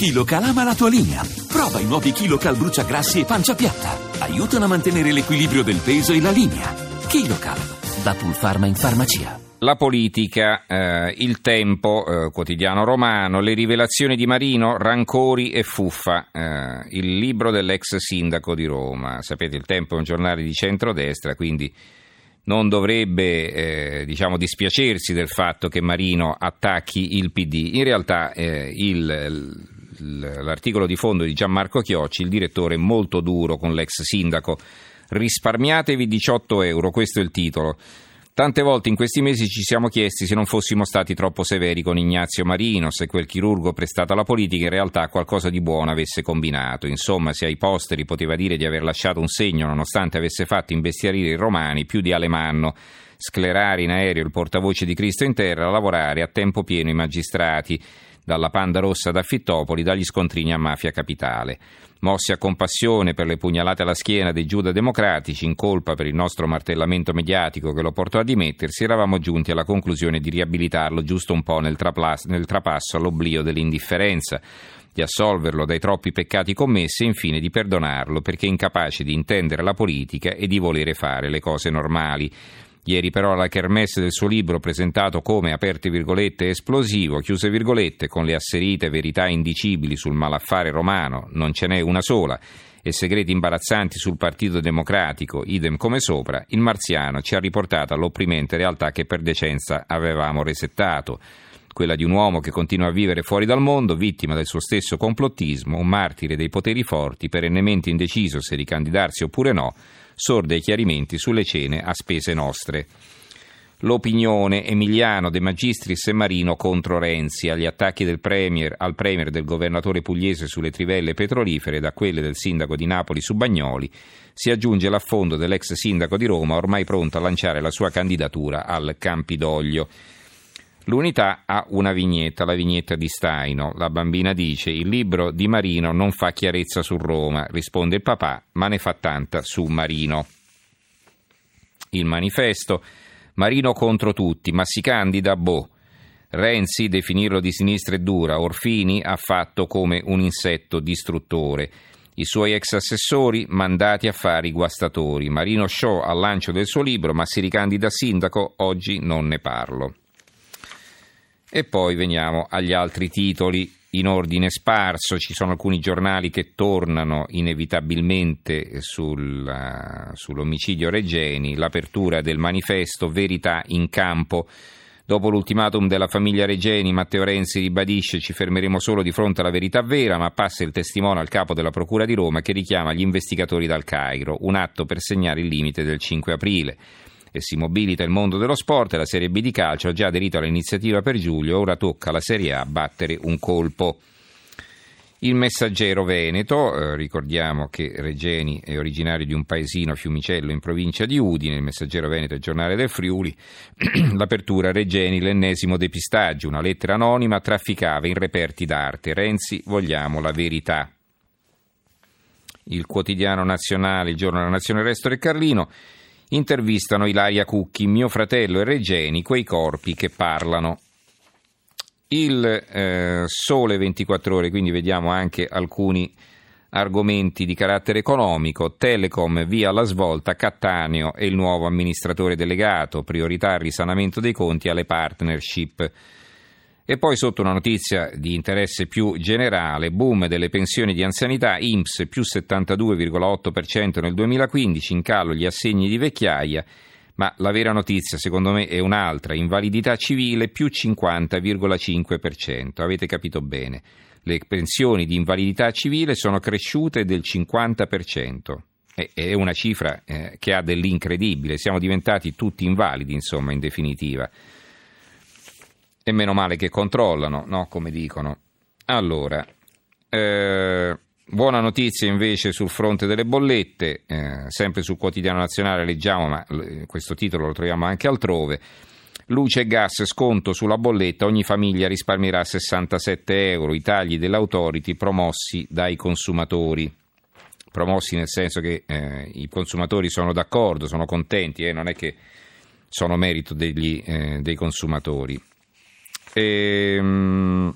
KiloCal ama la tua linea. Prova i nuovi KiloCal bruciagrassi e pancia piatta. Aiutano a mantenere l'equilibrio del peso e la linea. KiloCal, da Pulpharma in farmacia. La politica, eh, il tempo, eh, quotidiano romano, le rivelazioni di Marino, rancori e fuffa, eh, il libro dell'ex sindaco di Roma. Sapete, il tempo è un giornale di centrodestra, quindi non dovrebbe eh, diciamo, dispiacersi del fatto che Marino attacchi il PD. In realtà eh, il, l'articolo di fondo di Gianmarco Chiocci, il direttore è molto duro con l'ex sindaco. Risparmiatevi 18 euro, questo è il titolo. Tante volte in questi mesi ci siamo chiesti se non fossimo stati troppo severi con Ignazio Marino, se quel chirurgo prestato alla politica in realtà qualcosa di buono avesse combinato. Insomma, se ai posteri poteva dire di aver lasciato un segno nonostante avesse fatto imbestialire i romani più di Alemanno, sclerare in aereo il portavoce di Cristo in terra, lavorare a tempo pieno i magistrati dalla Panda Rossa ad Affittopoli, dagli scontrini a Mafia Capitale. Mossi a compassione per le pugnalate alla schiena dei Giuda democratici, in colpa per il nostro martellamento mediatico che lo portò a dimettersi, eravamo giunti alla conclusione di riabilitarlo giusto un po' nel, traplas- nel trapasso all'oblio dell'indifferenza di assolverlo dai troppi peccati commessi e infine di perdonarlo perché incapace di intendere la politica e di volere fare le cose normali. Ieri però alla kermesse del suo libro presentato come, aperte virgolette, esplosivo, chiuse virgolette, con le asserite verità indicibili sul malaffare romano, non ce n'è una sola, e segreti imbarazzanti sul Partito Democratico, idem come sopra, il marziano ci ha riportato all'opprimente realtà che per decenza avevamo resettato quella di un uomo che continua a vivere fuori dal mondo, vittima del suo stesso complottismo, un martire dei poteri forti, perennemente indeciso se ricandidarsi oppure no, sorda ai chiarimenti sulle cene a spese nostre. L'opinione Emiliano De Magistris e Marino contro Renzi, agli attacchi del premier, al premier del governatore pugliese sulle trivelle petrolifere da quelle del sindaco di Napoli su Bagnoli, si aggiunge l'affondo dell'ex sindaco di Roma ormai pronto a lanciare la sua candidatura al Campidoglio. L'unità ha una vignetta, la vignetta di Staino. La bambina dice: Il libro di Marino non fa chiarezza su Roma, risponde il papà, ma ne fa tanta su Marino. Il manifesto: Marino contro tutti, ma si candida boh. Renzi, definirlo di sinistra è dura, Orfini ha fatto come un insetto distruttore. I suoi ex assessori mandati a fare i guastatori. Marino Shaw al lancio del suo libro, ma si ricandida sindaco, oggi non ne parlo. E poi veniamo agli altri titoli. In ordine sparso, ci sono alcuni giornali che tornano inevitabilmente sul, sull'omicidio Regeni, l'apertura del manifesto Verità in campo. Dopo l'ultimatum della famiglia Regeni, Matteo Renzi ribadisce ci fermeremo solo di fronte alla verità vera, ma passa il testimone al capo della Procura di Roma che richiama gli investigatori dal Cairo, un atto per segnare il limite del 5 aprile si mobilita il mondo dello sport, la Serie B di calcio ha già aderito all'iniziativa per Giulio, ora tocca alla Serie A battere un colpo. Il messaggero Veneto, eh, ricordiamo che Regeni è originario di un paesino Fiumicello in provincia di Udine, il messaggero Veneto è il giornale del Friuli, l'apertura Regeni, l'ennesimo depistaggio, una lettera anonima trafficava in reperti d'arte, Renzi vogliamo la verità. Il quotidiano nazionale, il giorno della nazione Resto e Carlino, intervistano Ilaria Cucchi, mio fratello e Regeni, quei corpi che parlano. Il eh, Sole 24 ore, quindi vediamo anche alcuni argomenti di carattere economico, Telecom via la svolta, Cattaneo e il nuovo amministratore delegato, priorità al risanamento dei conti alle partnership. E poi sotto una notizia di interesse più generale, boom delle pensioni di anzianità, IMSS più 72,8% nel 2015, in calo gli assegni di vecchiaia, ma la vera notizia secondo me è un'altra, invalidità civile più 50,5%, avete capito bene, le pensioni di invalidità civile sono cresciute del 50%. È una cifra eh, che ha dell'incredibile, siamo diventati tutti invalidi, insomma, in definitiva e meno male che controllano, no? come dicono. Allora, eh, buona notizia invece sul fronte delle bollette, eh, sempre sul quotidiano nazionale leggiamo, ma questo titolo lo troviamo anche altrove. Luce e gas, sconto sulla bolletta, ogni famiglia risparmierà 67 euro, i tagli dell'autority promossi dai consumatori. Promossi nel senso che eh, i consumatori sono d'accordo, sono contenti, eh, non è che sono merito degli, eh, dei consumatori. Ehm,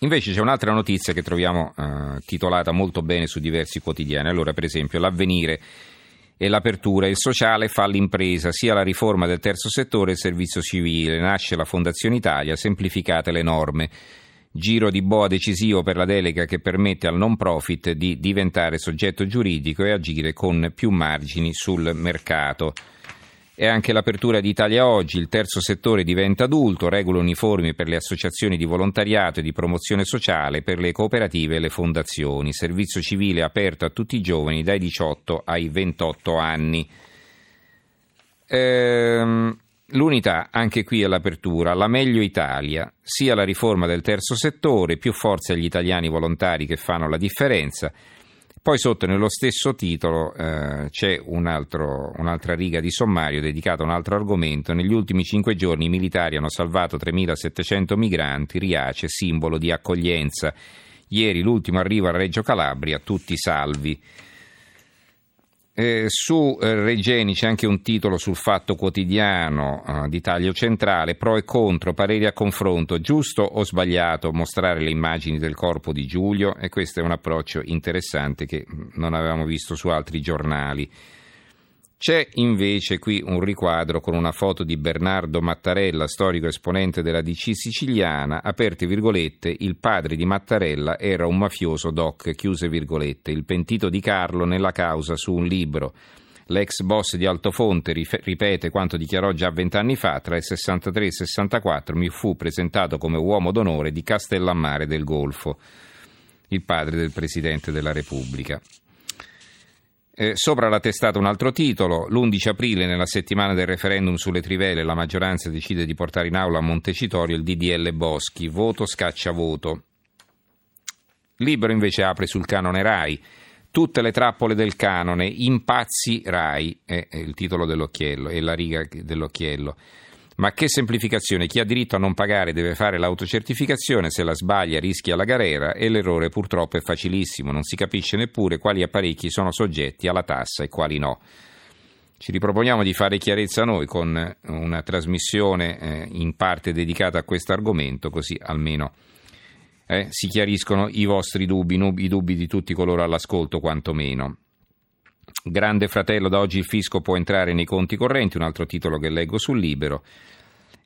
Invece c'è un'altra notizia che troviamo eh, titolata molto bene su diversi quotidiani. Allora, per esempio, l'avvenire e l'apertura. Il sociale fa l'impresa, sia la riforma del terzo settore e il servizio civile. Nasce la Fondazione Italia, semplificate le norme. Giro di boa decisivo per la delega che permette al non profit di diventare soggetto giuridico e agire con più margini sul mercato. E anche l'apertura di Italia Oggi, il terzo settore diventa adulto, regole uniformi per le associazioni di volontariato e di promozione sociale, per le cooperative e le fondazioni, servizio civile aperto a tutti i giovani dai 18 ai 28 anni. Ehm, l'unità, anche qui all'apertura, la meglio Italia, sia la riforma del terzo settore, più forza agli italiani volontari che fanno la differenza, poi sotto nello stesso titolo eh, c'è un altro, un'altra riga di sommario dedicata a un altro argomento. Negli ultimi cinque giorni i militari hanno salvato 3.700 migranti, Riace, simbolo di accoglienza. Ieri l'ultimo arrivo a Reggio Calabria, tutti salvi. Eh, su eh, Regeni c'è anche un titolo sul fatto quotidiano eh, di taglio centrale, pro e contro, pareri a confronto, giusto o sbagliato mostrare le immagini del corpo di Giulio e questo è un approccio interessante che non avevamo visto su altri giornali. C'è invece qui un riquadro con una foto di Bernardo Mattarella, storico esponente della DC siciliana, aperte virgolette, il padre di Mattarella era un mafioso doc, chiuse virgolette, il pentito di Carlo nella causa su un libro. L'ex boss di Altofonte ripete quanto dichiarò già vent'anni fa, tra il 63 e il 64 mi fu presentato come uomo d'onore di Castellammare del Golfo, il padre del Presidente della Repubblica. Eh, sopra la testata un altro titolo, l'11 aprile nella settimana del referendum sulle trivele la maggioranza decide di portare in aula a Montecitorio il DDL Boschi, voto scaccia voto. Libero invece apre sul canone RAI, tutte le trappole del canone, impazzi RAI, è il titolo dell'occhiello, è la riga dell'occhiello. Ma che semplificazione? Chi ha diritto a non pagare deve fare l'autocertificazione, se la sbaglia rischia la galera e l'errore purtroppo è facilissimo, non si capisce neppure quali apparecchi sono soggetti alla tassa e quali no. Ci riproponiamo di fare chiarezza noi con una trasmissione eh, in parte dedicata a questo argomento, così almeno eh, si chiariscono i vostri dubbi, i dubbi di tutti coloro all'ascolto quantomeno. Grande fratello, da oggi il fisco può entrare nei conti correnti, un altro titolo che leggo sul libero.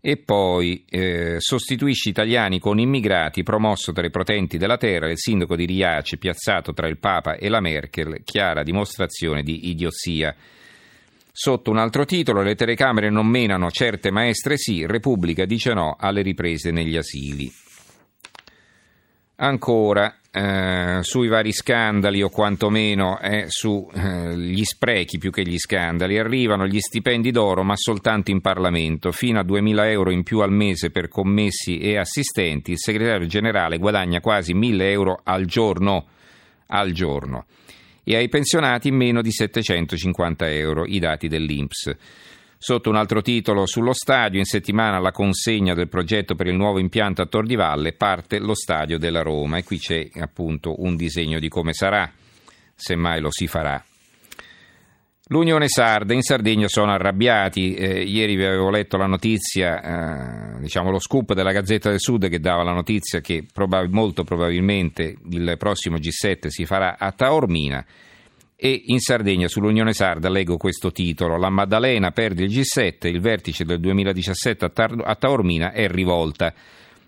E poi eh, sostituisci italiani con immigrati, promosso tra i potenti della terra, il sindaco di Riace piazzato tra il Papa e la Merkel, chiara dimostrazione di idiozia. Sotto un altro titolo, le telecamere non menano, certe maestre sì, Repubblica dice no alle riprese negli asili. Ancora, eh, sui vari scandali o quantomeno eh, sugli eh, sprechi più che gli scandali. Arrivano gli stipendi d'oro ma soltanto in Parlamento, fino a 2.000 euro in più al mese per commessi e assistenti. Il segretario generale guadagna quasi 1.000 euro al giorno, al giorno. e ai pensionati meno di 750 euro, i dati dell'Inps. Sotto un altro titolo sullo stadio, in settimana la consegna del progetto per il nuovo impianto a Tor di Valle parte lo stadio della Roma e qui c'è appunto un disegno di come sarà, semmai lo si farà. L'Unione Sarda in Sardegna sono arrabbiati. Eh, ieri vi avevo letto la notizia, eh, diciamo lo scoop della Gazzetta del Sud che dava la notizia che probab- molto probabilmente il prossimo G7 si farà a Taormina. E in Sardegna, sull'Unione Sarda, leggo questo titolo: La Maddalena perde il G7, il vertice del 2017 a, Tar- a Taormina è rivolta.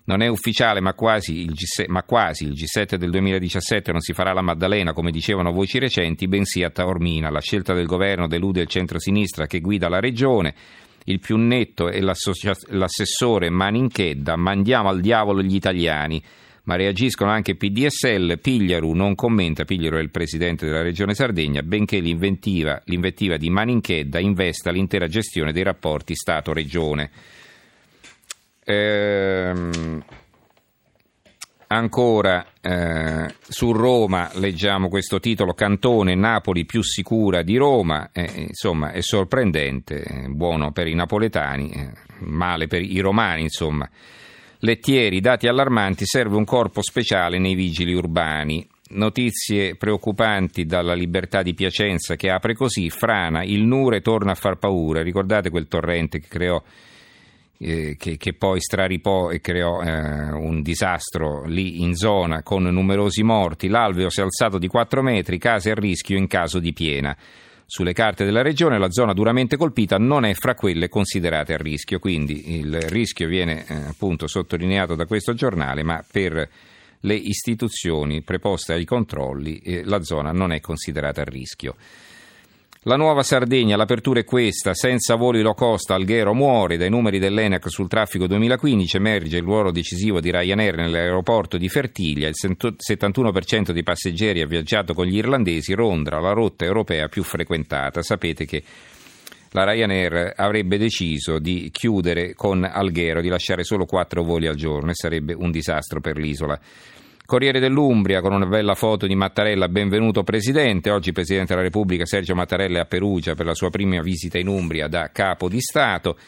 Non è ufficiale, ma quasi, G7, ma quasi, il G7 del 2017 non si farà la Maddalena, come dicevano voci recenti, bensì a Taormina. La scelta del governo delude il centro-sinistra che guida la regione. Il più netto è l'assessore Maninchedda. Mandiamo al diavolo gli italiani ma reagiscono anche PDSL. Pigliaru non commenta, Pigliaru è il presidente della regione Sardegna, benché l'inventiva, l'invettiva di Maninchedda investa l'intera gestione dei rapporti Stato-Regione. Ehm, ancora eh, su Roma leggiamo questo titolo Cantone Napoli più sicura di Roma, eh, insomma è sorprendente, eh, buono per i napoletani, eh, male per i romani insomma. Lettieri, dati allarmanti, serve un corpo speciale nei vigili urbani. Notizie preoccupanti dalla libertà di Piacenza che apre così, frana, il Nure torna a far paura. Ricordate quel torrente che creò eh, che, che, poi straripò e creò eh, un disastro lì in zona con numerosi morti. L'alveo si è alzato di 4 metri, case a rischio in caso di piena. Sulle carte della regione la zona duramente colpita non è fra quelle considerate a rischio, quindi il rischio viene eh, appunto sottolineato da questo giornale, ma per le istituzioni preposte ai controlli eh, la zona non è considerata a rischio. La nuova Sardegna, l'apertura è questa, senza voli low cost Alghero muore, dai numeri dell'ENAC sul traffico 2015 emerge il ruolo decisivo di Ryanair nell'aeroporto di Fertiglia, il 71% dei passeggeri ha viaggiato con gli irlandesi, Londra, la rotta europea più frequentata. Sapete che la Ryanair avrebbe deciso di chiudere con Alghero, di lasciare solo quattro voli al giorno e sarebbe un disastro per l'isola. Corriere dell'Umbria con una bella foto di Mattarella, benvenuto Presidente. Oggi Presidente della Repubblica Sergio Mattarella è a Perugia per la sua prima visita in Umbria da capo di Stato.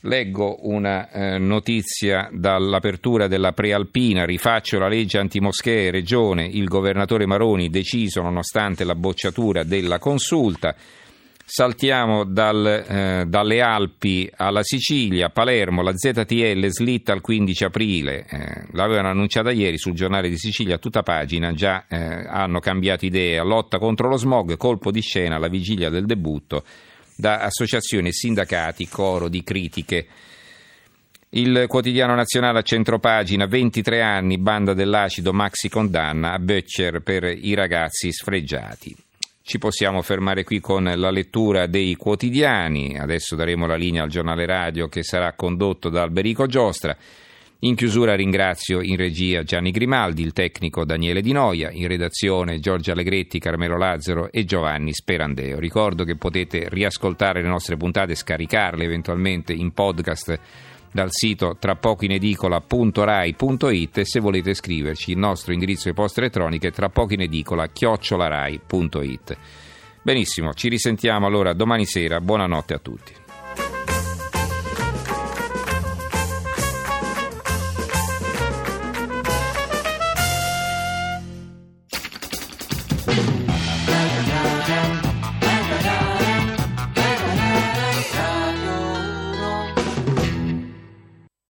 Leggo una eh, notizia dall'apertura della prealpina, rifaccio la legge antimoschee, regione, il governatore Maroni deciso nonostante la bocciatura della consulta. Saltiamo dal, eh, dalle Alpi alla Sicilia, Palermo, la ZTL slitta al 15 aprile, eh, l'avevano annunciata ieri sul giornale di Sicilia tutta pagina, già eh, hanno cambiato idea, lotta contro lo smog, colpo di scena alla vigilia del debutto da associazioni e sindacati, coro di critiche. Il quotidiano nazionale a centropagina, 23 anni, banda dell'acido, maxi condanna a Böttcher per i ragazzi sfregiati. Ci possiamo fermare qui con la lettura dei quotidiani. Adesso daremo la linea al giornale radio che sarà condotto da Alberico Giostra. In chiusura ringrazio in regia Gianni Grimaldi, il tecnico Daniele Di Noia, in redazione Giorgio Allegretti, Carmelo Lazzaro e Giovanni Sperandeo. Ricordo che potete riascoltare le nostre puntate e scaricarle eventualmente in podcast dal sito trapocoinedicola.rai.it e se volete scriverci il nostro indirizzo di posta elettronica è trapocoinedicola chiocciolarai.it. Benissimo, ci risentiamo allora domani sera, buonanotte a tutti.